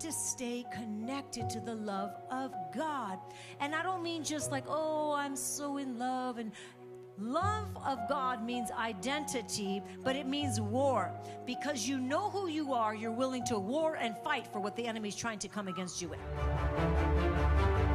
to stay connected to the love of God. And I don't mean just like, oh, I'm so in love and Love of God means identity, but it means war. Because you know who you are, you're willing to war and fight for what the enemy's trying to come against you with.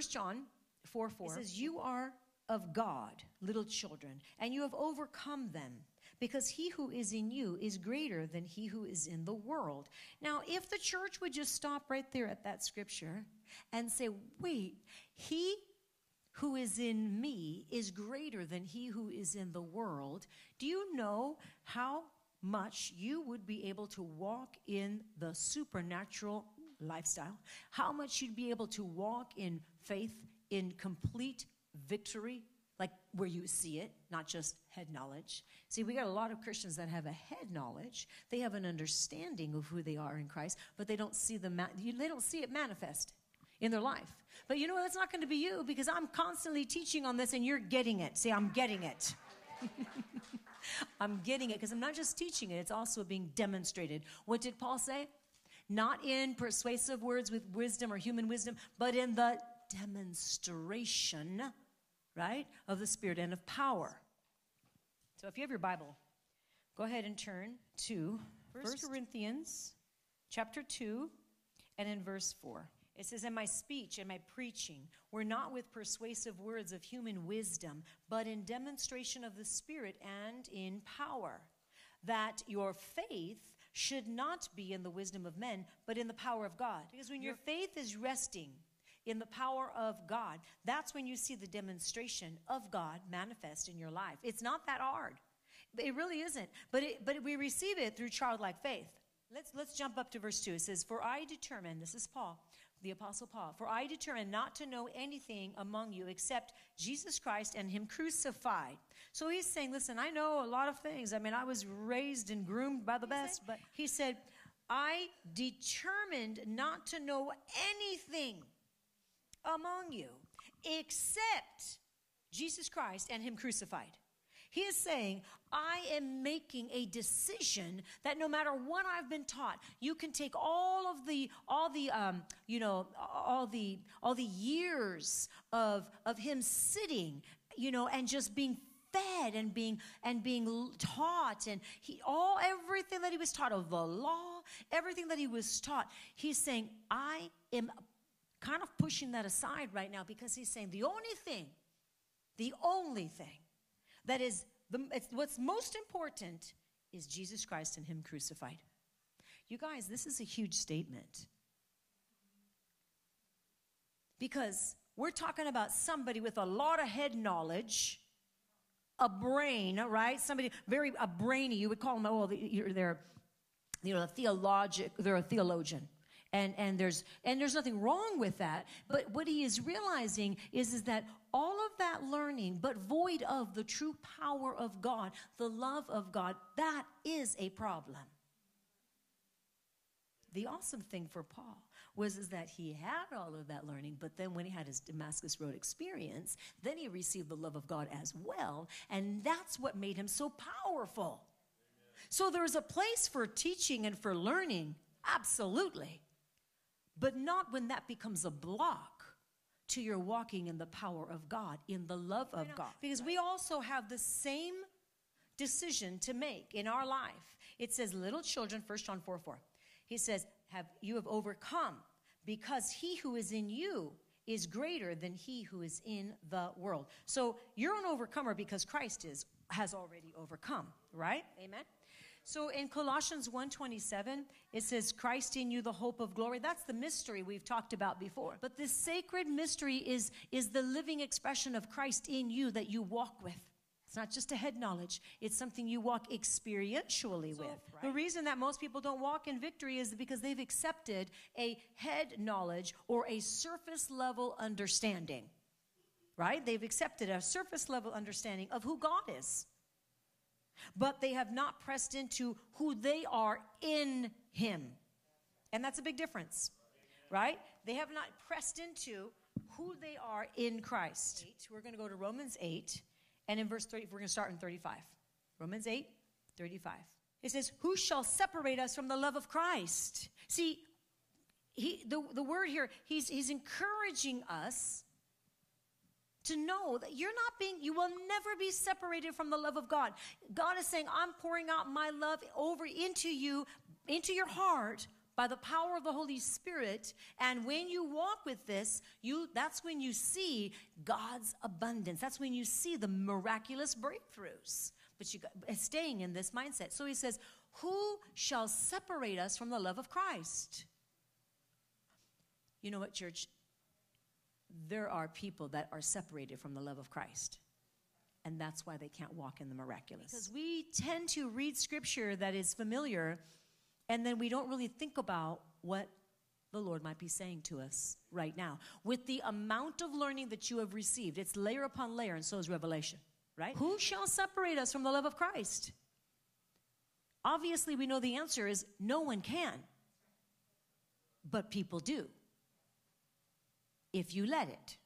1 John 4 4, it says, You are of God, little children, and you have overcome them, because he who is in you is greater than he who is in the world. Now, if the church would just stop right there at that scripture and say, Wait, he who is in me is greater than he who is in the world, do you know how much you would be able to walk in the supernatural lifestyle, how much you'd be able to walk in faith, in complete victory, like where you see it, not just head knowledge. See, we got a lot of Christians that have a head knowledge. They have an understanding of who they are in Christ, but they don't see the ma- they don't see it manifest in their life. But you know what? that's not going to be you because I'm constantly teaching on this and you're getting it. See, I'm getting it. I'm getting it because I'm not just teaching it, it's also being demonstrated. What did Paul say? Not in persuasive words with wisdom or human wisdom, but in the demonstration, right, of the Spirit and of power. So if you have your Bible, go ahead and turn to 1 Corinthians chapter 2 and in verse 4. It says, In my speech and my preaching were not with persuasive words of human wisdom, but in demonstration of the Spirit and in power, that your faith should not be in the wisdom of men, but in the power of God. Because when your faith is resting in the power of God, that's when you see the demonstration of God manifest in your life. It's not that hard. It really isn't. But, it, but we receive it through childlike faith. Let's, let's jump up to verse 2. It says, For I determine, this is Paul, the Apostle Paul, for I determined not to know anything among you except Jesus Christ and Him crucified. So he's saying, Listen, I know a lot of things. I mean, I was raised and groomed by the he best, said, but he said, I determined not to know anything among you except Jesus Christ and Him crucified. He is saying, I am making a decision that no matter what I've been taught, you can take all of the, all the, um, you know, all the, all the years of, of him sitting, you know, and just being fed and being and being taught. And he all everything that he was taught of the law everything that he was taught he's saying i am kind of pushing that aside right now because he's saying the only thing the only thing that is the, what's most important is Jesus Christ and Him crucified. You guys, this is a huge statement. Because we're talking about somebody with a lot of head knowledge, a brain, right? Somebody very a brainy. You would call them, oh, they're, you know, a theologic. They're a theologian and and there's and there's nothing wrong with that. But what he is realizing is is that all of that learning but void of the true power of god the love of god that is a problem. The awesome thing for paul was is that he had all of that learning but then when he had his damascus road experience then he received the love of god as well. And that's what made him so powerful. So there's a place for teaching and for learning. Absolutely but not when that becomes a block to your walking in the power of God, in the love of God. Because we also have the same decision to make in our life. It says, little children, 1 John 4 4. He says, have, You have overcome because he who is in you is greater than he who is in the world. So you're an overcomer because Christ is has already overcome, right? Amen. So in Colossians 1:27, it says Christ in you the hope of glory. That's the mystery we've talked about before. But this sacred mystery is is the living expression of Christ in you that you walk with. It's not just a head knowledge, it's something you walk experientially So, with. right. The reason that most people don't walk in victory is because they've accepted a head knowledge or a surface level understanding. Right? They've accepted a surface level understanding of who God is. But they have not pressed into who they are in Him. And that's a big difference. Right? They have not pressed into who they are in Christ. We're going to go to Romans 8, and in verse 30, we're going to start in 35. Romans 8, 35. It says, Who shall separate us from the love of Christ? See, he, the, the word here, he's, he's encouraging us to know that you're not being, you will never be separated from the love of God. God is saying, I'm pouring out my love over into you, into your heart by the power of the Holy Spirit. And when you walk with this, you that's when you see God's abundance. That's when you see the miraculous breakthroughs. But you got, uh, staying in this mindset. So he says, Who shall separate us from the love of Christ? You know what, church? There are people that are separated from the love of Christ. And that's why they can't walk in the miraculous. Because we tend to read scripture that is familiar, and then we don't really think about what the Lord might be saying to us right now. With the amount of learning that you have received, it's layer upon layer, and so is revelation, right? Who shall separate us from the love of Christ? Obviously, we know the answer is no one can, but people do if you let it.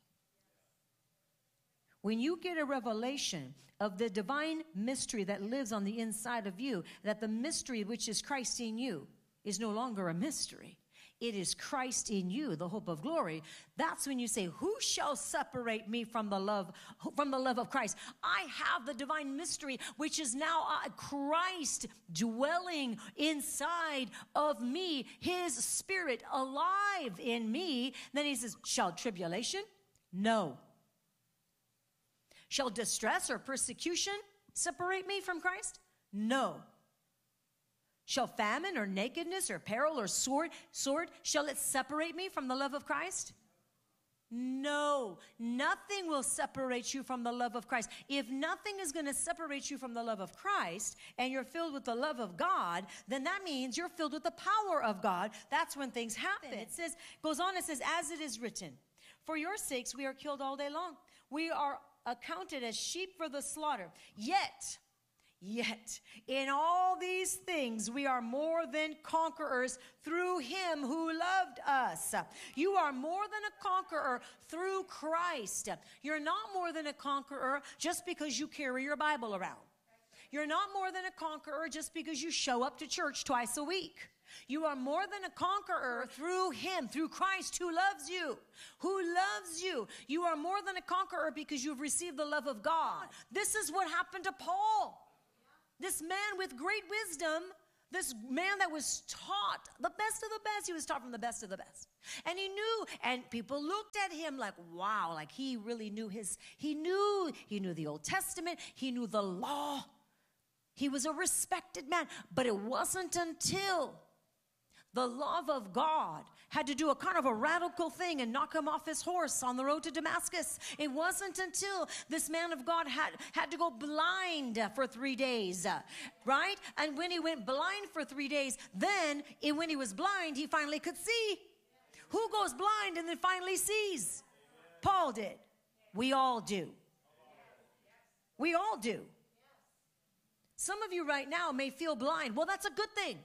When you get a revelation of the divine mystery that lives on the inside of you, that the mystery which is Christ in you is no longer a mystery. It is Christ in you, the hope of glory. That's when you say, "Who shall separate me from the love from the love of Christ?" I have the divine mystery which is now uh, Christ dwelling inside of me, his spirit alive in me. Then he says, "Shall tribulation? No. Shall distress or persecution separate me from Christ? No. Shall famine or nakedness or peril or sword, sword, shall it separate me from the love of Christ? No, nothing will separate you from the love of Christ. If nothing is going to separate you from the love of Christ and you're filled with the love of God, then that means you're filled with the power of God. That's when things happen. It says, goes on, it says, as it is written, for your sakes we are killed all day long. We are accounted as sheep for the slaughter. Yet, Yet, in all these things, we are more than conquerors through him who loved us. You are more than a conqueror through Christ. You're not more than a conqueror just because you carry your Bible around. You're not more than a conqueror just because you show up to church twice a week. You are more than a conqueror through Him, through Christ who loves you, who loves you. You are more than a conqueror because you've received the love of God. This is what happened to Paul. This man with great wisdom, this man that was taught the best of the best, he was taught from the best of the best. And he knew, and people looked at him like, wow, like he really knew his, he knew, he knew the Old Testament, he knew the law. He was a respected man. But it wasn't until the love of God had to do a kind of a radical thing and knock him off his horse on the road to Damascus. It wasn't until this man of God had, had to go blind for three days, right? And when he went blind for three days, then when he was blind, he finally could see. Who goes blind and then finally sees? Paul did. We all do. We all do. Some of you right now may feel blind. Well, that's a good thing.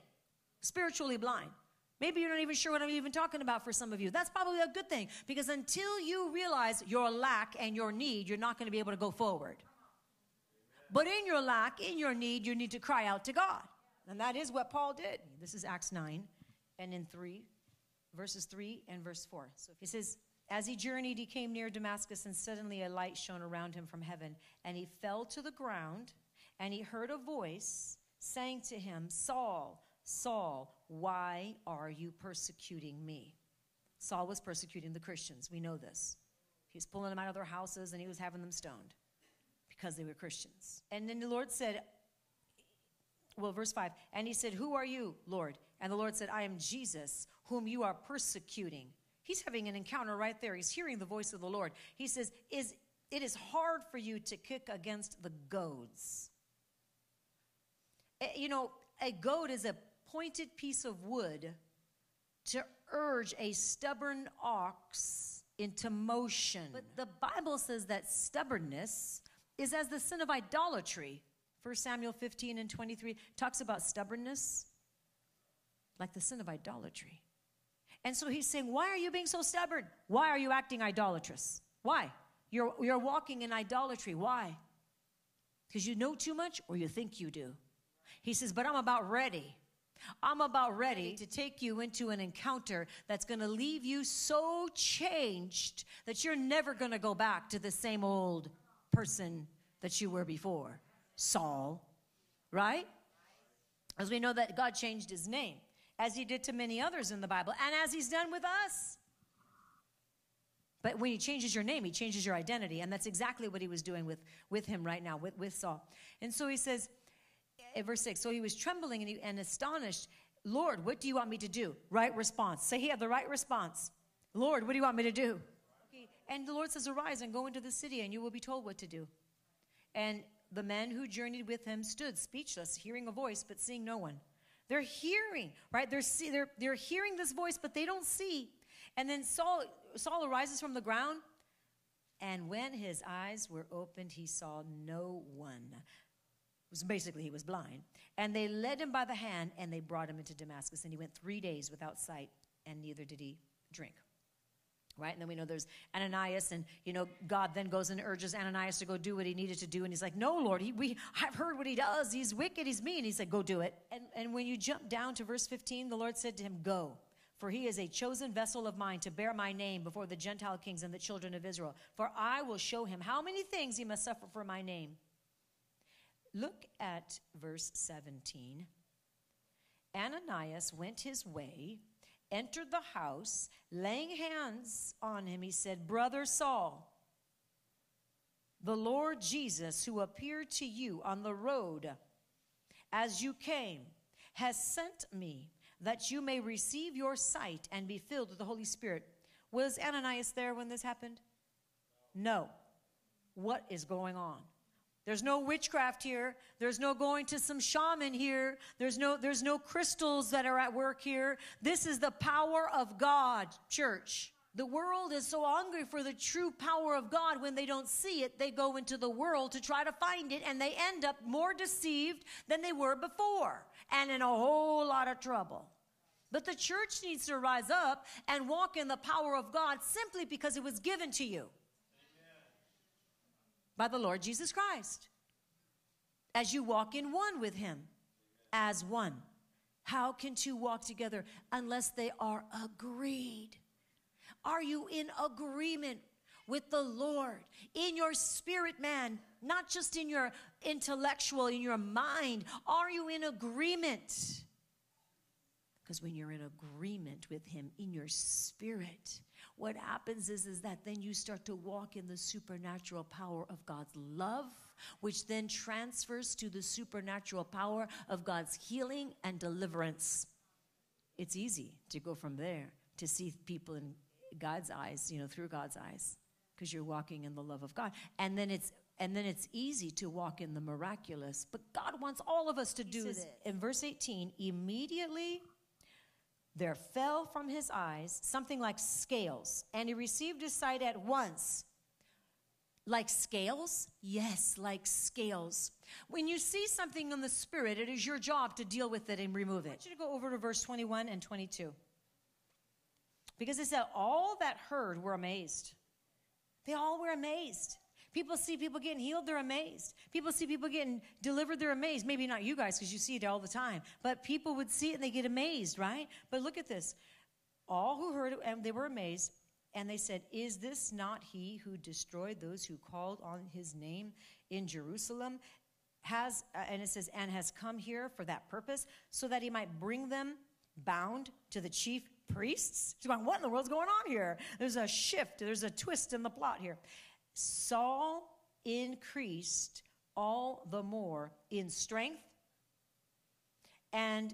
Spiritually blind. Maybe you're not even sure what I'm even talking about for some of you. That's probably a good thing because until you realize your lack and your need, you're not going to be able to go forward. But in your lack, in your need, you need to cry out to God. And that is what Paul did. This is Acts 9 and in 3, verses 3 and verse 4. So he says, As he journeyed, he came near Damascus, and suddenly a light shone around him from heaven. And he fell to the ground, and he heard a voice saying to him, Saul, Saul, why are you persecuting me? Saul was persecuting the Christians. We know this. He was pulling them out of their houses and he was having them stoned because they were Christians. And then the Lord said, well, verse 5, and he said, Who are you, Lord? And the Lord said, I am Jesus, whom you are persecuting. He's having an encounter right there. He's hearing the voice of the Lord. He says, Is it is hard for you to kick against the goads. Eh, You know, a goad is a pointed piece of wood to urge a stubborn ox into motion. But the Bible says that stubbornness is as the sin of idolatry. 1 Samuel 15 and 23 talks about stubbornness like the sin of idolatry. And so he's saying, Why are you being so stubborn? Why are you acting idolatrous? Why? You're, you're walking in idolatry. Why? Because you know too much or you think you do. He says, But I'm about ready. I'm about ready to take you into an encounter that's going to leave you so changed that you're never going to go back to the same old person that you were before. Saul, right? As we know that God changed his name, as he did to many others in the Bible, and as he's done with us. But when he changes your name, he changes your identity. And that's exactly what he was doing with, with him right now, with, with Saul. And so he says, verse 6 So he was trembling and, he, and astonished. Lord, what do you want me to do? Right response. Say he had the right response. Lord, what do you want me to do? Okay. And the Lord says, Arise and go into the city, and you will be told what to do. And the men who journeyed with him stood speechless, hearing a voice, but seeing no one. They're hearing, right? They're, see, they're, they're hearing this voice, but they don't see. And then Saul, Saul arises from the ground, and when his eyes were opened, he saw no one. Was basically, he was blind. And they led him by the hand, and they brought him into Damascus. And he went three days without sight, and neither did he drink right? And then we know there's Ananias, and you know God then goes and urges Ananias to go do what he needed to do, and he's like, "No, Lord, he, we I've heard what he does. He's wicked. He's mean." He said, "Go do it." And and when you jump down to verse 15, the Lord said to him, "Go." For he is a chosen vessel of mine to bear my name before the Gentile kings and the children of Israel. For I will show him how many things he must suffer for my name. Look at verse 17. Ananias went his way, entered the house, laying hands on him. He said, Brother Saul, the Lord Jesus, who appeared to you on the road as you came, has sent me that you may receive your sight and be filled with the Holy Spirit. Was Ananias there when this happened? No. What is going on? There's no witchcraft here. There's no going to some shaman here. There's no there's no crystals that are at work here. This is the power of God, church. The world is so hungry for the true power of God when they don't see it, they go into the world to try to find it and they end up more deceived than they were before and in a whole lot of trouble. But the church needs to rise up and walk in the power of God simply because it was given to you by the Lord Jesus Christ. As you walk in one with Him, as one. How can two walk together unless they are agreed? Are you in agreement with the Lord in your spirit, man? Not just in your intellectual, in your mind. Are you in agreement? Because when you're in agreement with Him in your spirit, what happens is, is that then you start to walk in the supernatural power of God's love, which then transfers to the supernatural power of God's healing and deliverance. It's easy to go from there to see people in God's eyes, you know, through God's eyes, because you're walking in the love of God. And then it's and then it's easy to walk in the miraculous. But God wants all of us to do this. In verse 18, immediately there fell from his eyes something like scales, and he received his sight at once. Like scales? Yes, like scales. When you see something in the spirit, it is your job to deal with it and remove it. I want you to go over to verse 21 and 22. Because it said, All that heard were amazed. They all were amazed. People see people getting healed, they're amazed. People see people getting delivered, they're amazed. Maybe not you guys, because you see it all the time. But people would see it and they get amazed, right? But look at this. All who heard it, and they were amazed, and they said, Is this not he who destroyed those who called on his name in Jerusalem? Has, uh, and it says, and has come here for that purpose, so that he might bring them bound to the chief priests? She's going, What in the world's going on here? There's a shift, there's a twist in the plot here. Saul increased all the more in strength and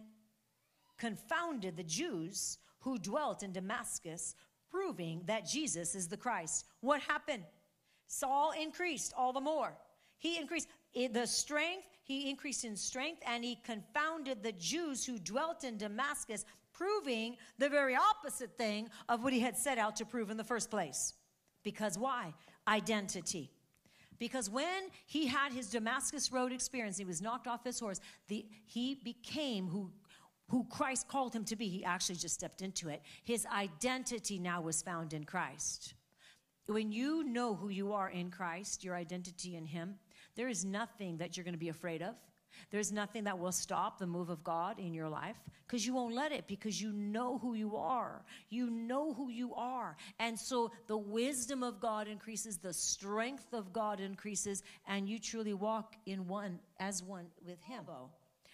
confounded the Jews who dwelt in Damascus, proving that Jesus is the Christ. What happened? Saul increased all the more. He increased in the strength, he increased in strength, and he confounded the Jews who dwelt in Damascus, proving the very opposite thing of what he had set out to prove in the first place. Because why? Identity. Because when he had his Damascus Road experience, he was knocked off his horse, the, he became who, who Christ called him to be. He actually just stepped into it. His identity now was found in Christ. When you know who you are in Christ, your identity in him, there is nothing that you're going to be afraid of. There's nothing that will stop the move of God in your life because you won't let it because you know who you are. You know who you are. And so the wisdom of God increases, the strength of God increases, and you truly walk in one as one with Him.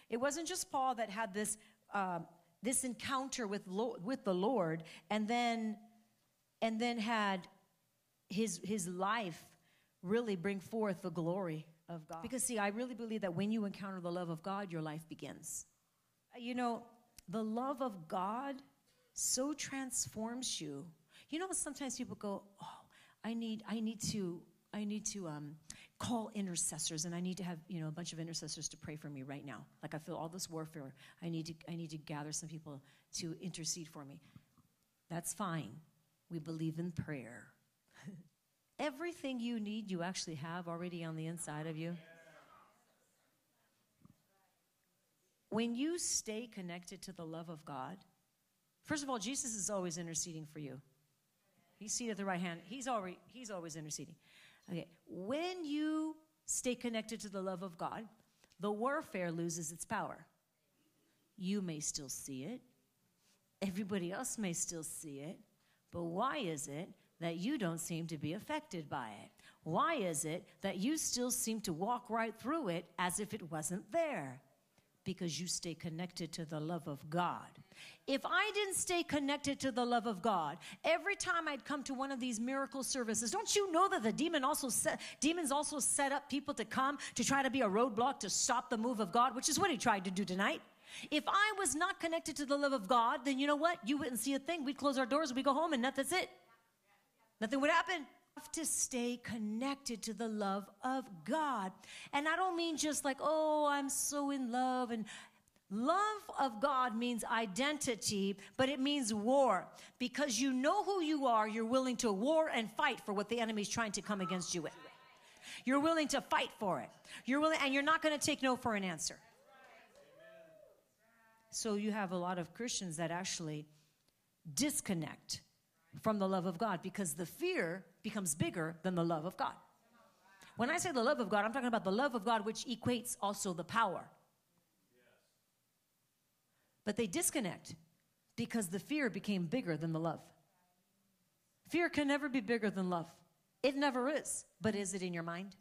It wasn't just Paul that had this, uh, this encounter with, Lo- with the Lord and then, and then had his, his life really bring forth the glory of God. Because, see, I really believe that when you encounter the love of God, your life begins. Uh, you know, the love of God so transforms you. You know, sometimes people go, "Oh, I need, I need to, I need to um, call intercessors, and I need to have, you know, a bunch of intercessors to pray for me right now. Like I feel all this warfare. I need to, I need to gather some people to intercede for me. That's fine. We believe in prayer. Everything you need, you actually have already on the inside of you. When you stay connected to the love of God, first of all, Jesus is always interceding for you. He's seated at the right hand. He's already he's always interceding. Okay. When you stay connected to the love of God, the warfare loses its power. You may still see it. Everybody else may still see it. But why is it that you don't seem to be affected by it? Why is it that you still seem to walk right through it as if it wasn't there? Because you stay connected to the love of God. If I didn't stay connected to the love of God, every time I'd come to one of these miracle services, don't you know that the demon also set, demons also set up people to come to try to be a roadblock to stop the move of God, which is what he tried to do tonight. If I was not connected to the love of God, then you know what? You wouldn't see a thing. We'd close our doors, we go home, and that's it. Nothing would happen. Have to stay connected to the love of God. And I don't mean just like, oh, I'm so in love. And love of God means identity, but it means war. Because you know who you are, you're willing to war and fight for what the enemy's trying to come against you with. You're willing to fight for it. You're willing, and you're not going to take no for an answer. So you have a lot of Christians that actually disconnect from the love of God because the fear becomes bigger than the love of God. When I say the love of God, I'm talking about the love of God, which equates also the power. But they disconnect because the fear became bigger than the love. Fear can never be bigger than love. It never is. But is it in your mind?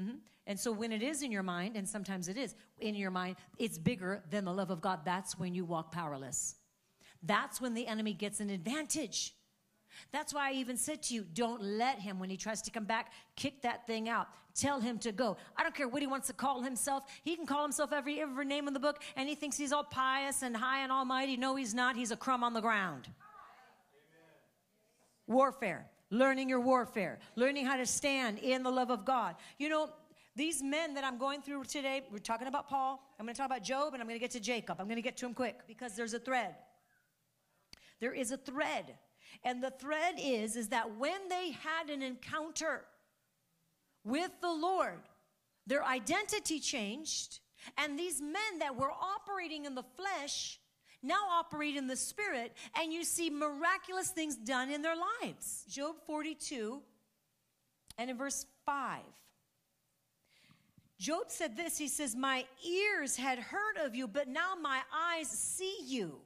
Mm-hmm. And so when it is in your mind, and sometimes it is in your mind, it's bigger than the love of God. That's when you walk powerless. That's when the enemy gets an advantage. That's why I even said to you, don't let him, when he tries to come back, kick that thing out. Tell him to go. I don't care what he wants to call himself. He can call himself every, every name in the book, and he thinks he's all pious and high and almighty. No, he's not. He's a crumb on the ground. Warfare. Learning your warfare. Learning how to stand in the love of God. You know, these men that I'm going through today, we're talking about Paul. I'm going to talk about Job, and I'm going to get to Jacob. I'm going to get to him quick because there's a thread. There is a thread. And the thread is is that when they had an encounter with the Lord, their identity changed, and these men that were operating in the flesh now operate in the spirit, and you see miraculous things done in their lives. Job 42 and in verse 5. Job said this He says, My ears had heard of you, but now my eyes see you.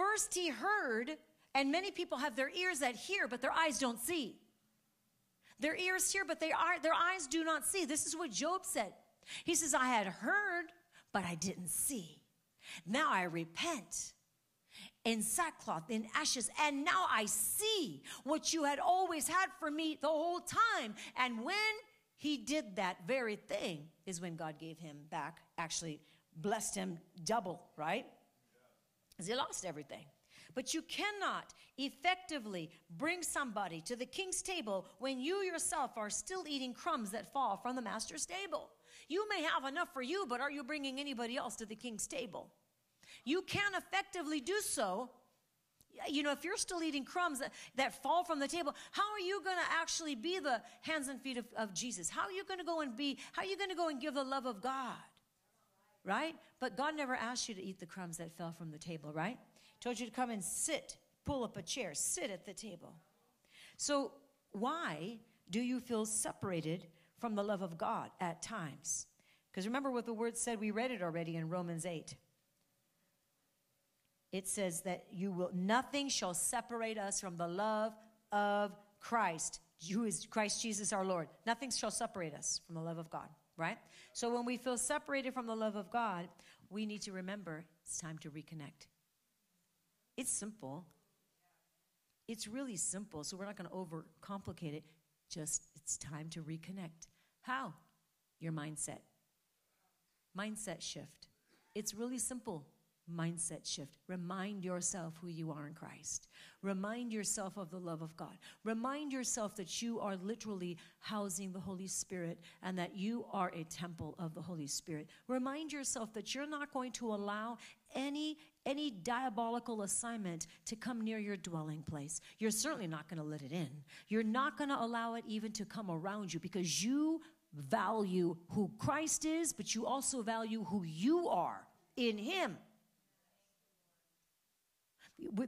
First, he heard, and many people have their ears that hear, but their eyes don't see. Their ears hear, but they are, their eyes do not see. This is what Job said. He says, I had heard, but I didn't see. Now I repent in sackcloth, in ashes, and now I see what you had always had for me the whole time. And when he did that very thing, is when God gave him back, actually blessed him double, right? He lost everything. But you cannot effectively bring somebody to the king's table when you yourself are still eating crumbs that fall from the master's table. You may have enough for you, but are you bringing anybody else to the king's table? You can't effectively do so. You know, if you're still eating crumbs that, that fall from the table, how are you going to actually be the hands and feet of, of Jesus? How are you going to go and be, how are you going to go and give the love of God? Right? But God never asked you to eat the crumbs that fell from the table, right? Told you to come and sit, pull up a chair, sit at the table. So, why do you feel separated from the love of God at times? Because remember what the word said, we read it already in Romans 8. It says that you will nothing shall separate us from the love of Christ, who is Christ Jesus our Lord. Nothing shall separate us from the love of God, right? So when we feel separated from the love of God, we need to remember it's time to reconnect. It's simple. It's really simple. So we're not going to overcomplicate it. Just it's time to reconnect. How? Your mindset. Mindset shift. It's really simple mindset shift. Remind yourself who you are in Christ. Remind yourself of the love of God. Remind yourself that you are literally housing the Holy Spirit and that you are a temple of the Holy Spirit. Remind yourself that you're not going to allow any any diabolical assignment to come near your dwelling place. You're certainly not going to let it in. You're not going to allow it even to come around you because you value who Christ is, but you also value who you are in him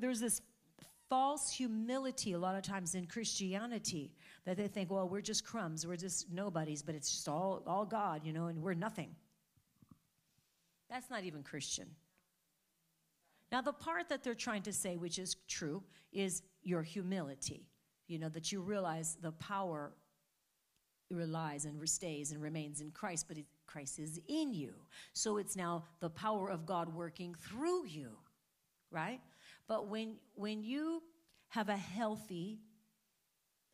there's this false humility a lot of times in Christianity that they think, well, we're just crumbs, we're just nobodies, but it's just all, all God, you know, and we're nothing. That's not even Christian. Now, the part that they're trying to say, which is true, is your humility. You know, that you realize the power relies and stays and remains in Christ, but it, Christ is in you. So it's now the power of God working through you, right? But when, when you have a healthy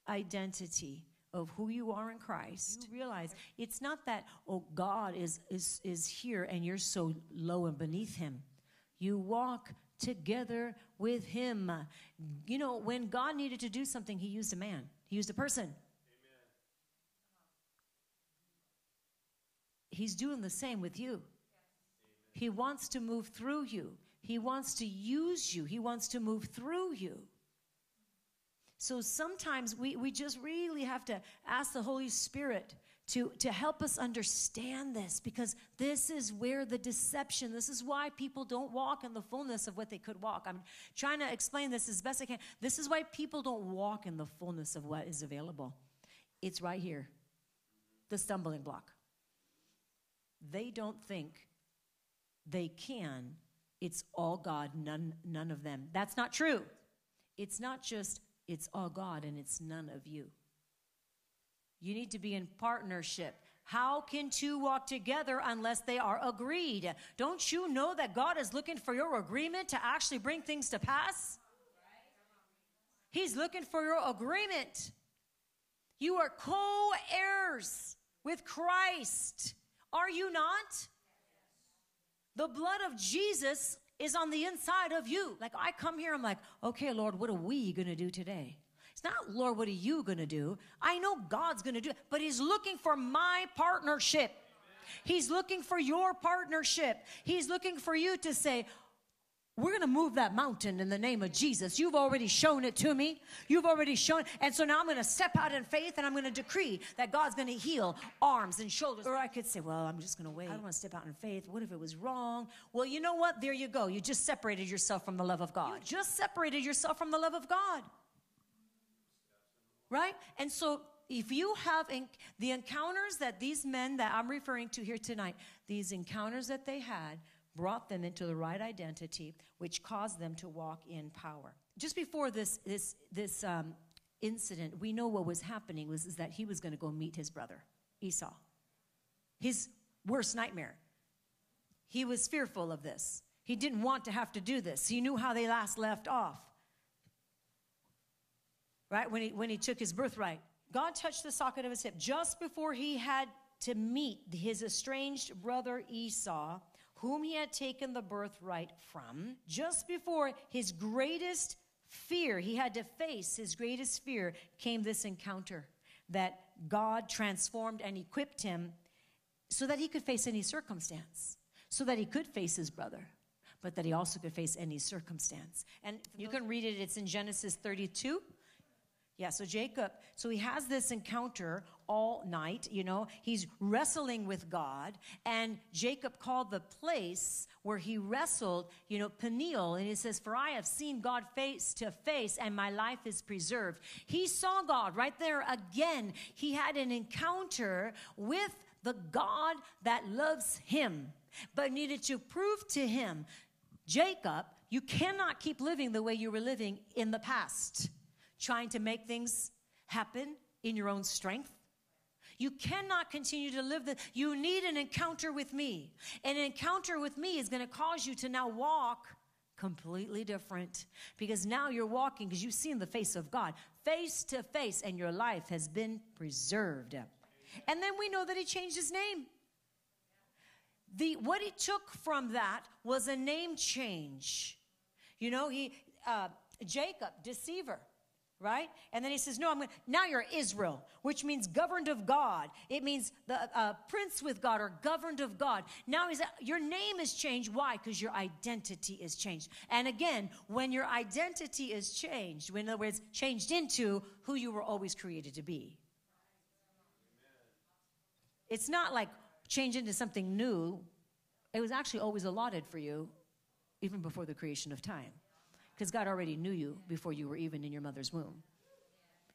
identity of who you are in Christ, you realize it's not that, oh, God is, is, is here and you're so low and beneath him. You walk together with him. You know, when God needed to do something, he used a man, he used a person. Amen. He's doing the same with you. Yes. He wants to move through you. He wants to use you, He wants to move through you. So sometimes we, we just really have to ask the Holy Spirit to, to help us understand this because this is where the deception, this is why people don't walk in the fullness of what they could walk. I'm trying to explain this as best I can. This is why people don't walk in the fullness of what is available. It's right here the stumbling block. They don't think they can it's all God, none, none of them. That's not true. It's not just it's all God and it's none of you. You need to be in partnership. How can two walk together unless they are agreed? Don't you know that God is looking for your agreement to actually bring things to pass? He's looking for your agreement. You are co heirs with Christ. Are you not? The blood of Jesus is on the inside of you. Like I come here, I'm like, okay, Lord, what are we going to do today? It's not, Lord, what are you going to do? I know God's going to do it, but He's looking for my partnership. He's looking for your partnership. He's looking for you to say, we're going to move that mountain in the name of Jesus. You've already shown it to me. You've already shown. And so now I'm going to step out in faith and I'm going to decree that God's going to heal arms and shoulders. Or I could say, well, I'm just going to wait. I don't want to step out in faith. What if it was wrong? Well, you know what? There you go. You just separated yourself from the love of God. You just separated yourself from the love of God. Right? And so if you have enc- the encounters that these men that I'm referring to here tonight, these encounters that they had, brought them into the right identity, which caused them to walk in power. Just before this, this, this um, incident, we know what was happening was is that he was going to go meet his brother, Esau. His worst nightmare. He was fearful of this. He didn't want to have to do this. He knew how they last left off. Right? When he, when he took his birthright. God touched the socket of his hip just before he had to meet his estranged brother Esau whom he had taken the birthright from. Just before his greatest fear, he had to face his greatest fear, came this encounter that God transformed and equipped him so that he could face any circumstance, so that he could face his brother, but that he also could face any circumstance. And you can read it, it's in Genesis 32. Yeah, so Jacob, so he has this encounter all night, you know, he's wrestling with God, and Jacob called the place where he wrestled, you know, Peniel, and he says, For I have seen God face to face, and my life is preserved. He saw God right there again. He had an encounter with the God that loves him, but needed to prove to him, Jacob, you cannot keep living the way you were living in the past trying to make things happen in your own strength. You cannot continue to live the you need an encounter with me. An encounter with me is going to cause you to now walk completely different because now you're walking because you've seen the face of God face to face and your life has been preserved. And then we know that he changed his name. The what he took from that was a name change. You know, he uh, Jacob, deceiver right? And then he says, No, I'm going now you're Israel, which means governed of God. It means the uh, prince with God or governed of God. Now he's, your name is changed. Why? Because your identity is changed. And again, when your identity is changed, in other words, changed into who you were always created to be. It's not like change into something new. It was actually always allotted for you, even before the creation of time because God already knew you before you were even in your mother's womb.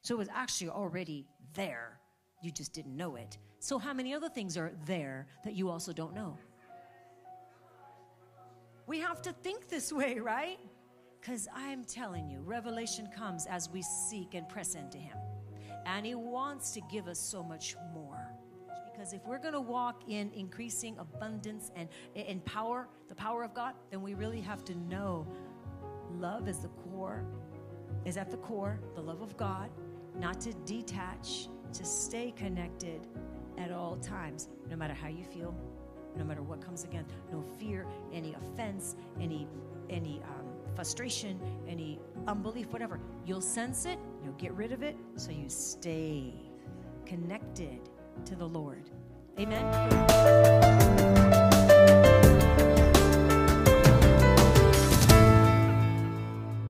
So it was actually already there. You just didn't know it. So, how many other things are there that you also don't know? We have to think this way, right? Because I'm telling you, revelation comes as we seek and press into Him. And He wants to give us so much more. Because if we're going to walk in increasing abundance and in power, the power of God, then we really have to know love is the core, is at the core, the love of God, not to detach, to stay connected at all times, no matter how you feel, no matter what comes again, no fear, any offense, any any um, frustration, any unbelief, whatever. You'll sense it, you'll get rid of it, so you stay connected to the Lord. Amen.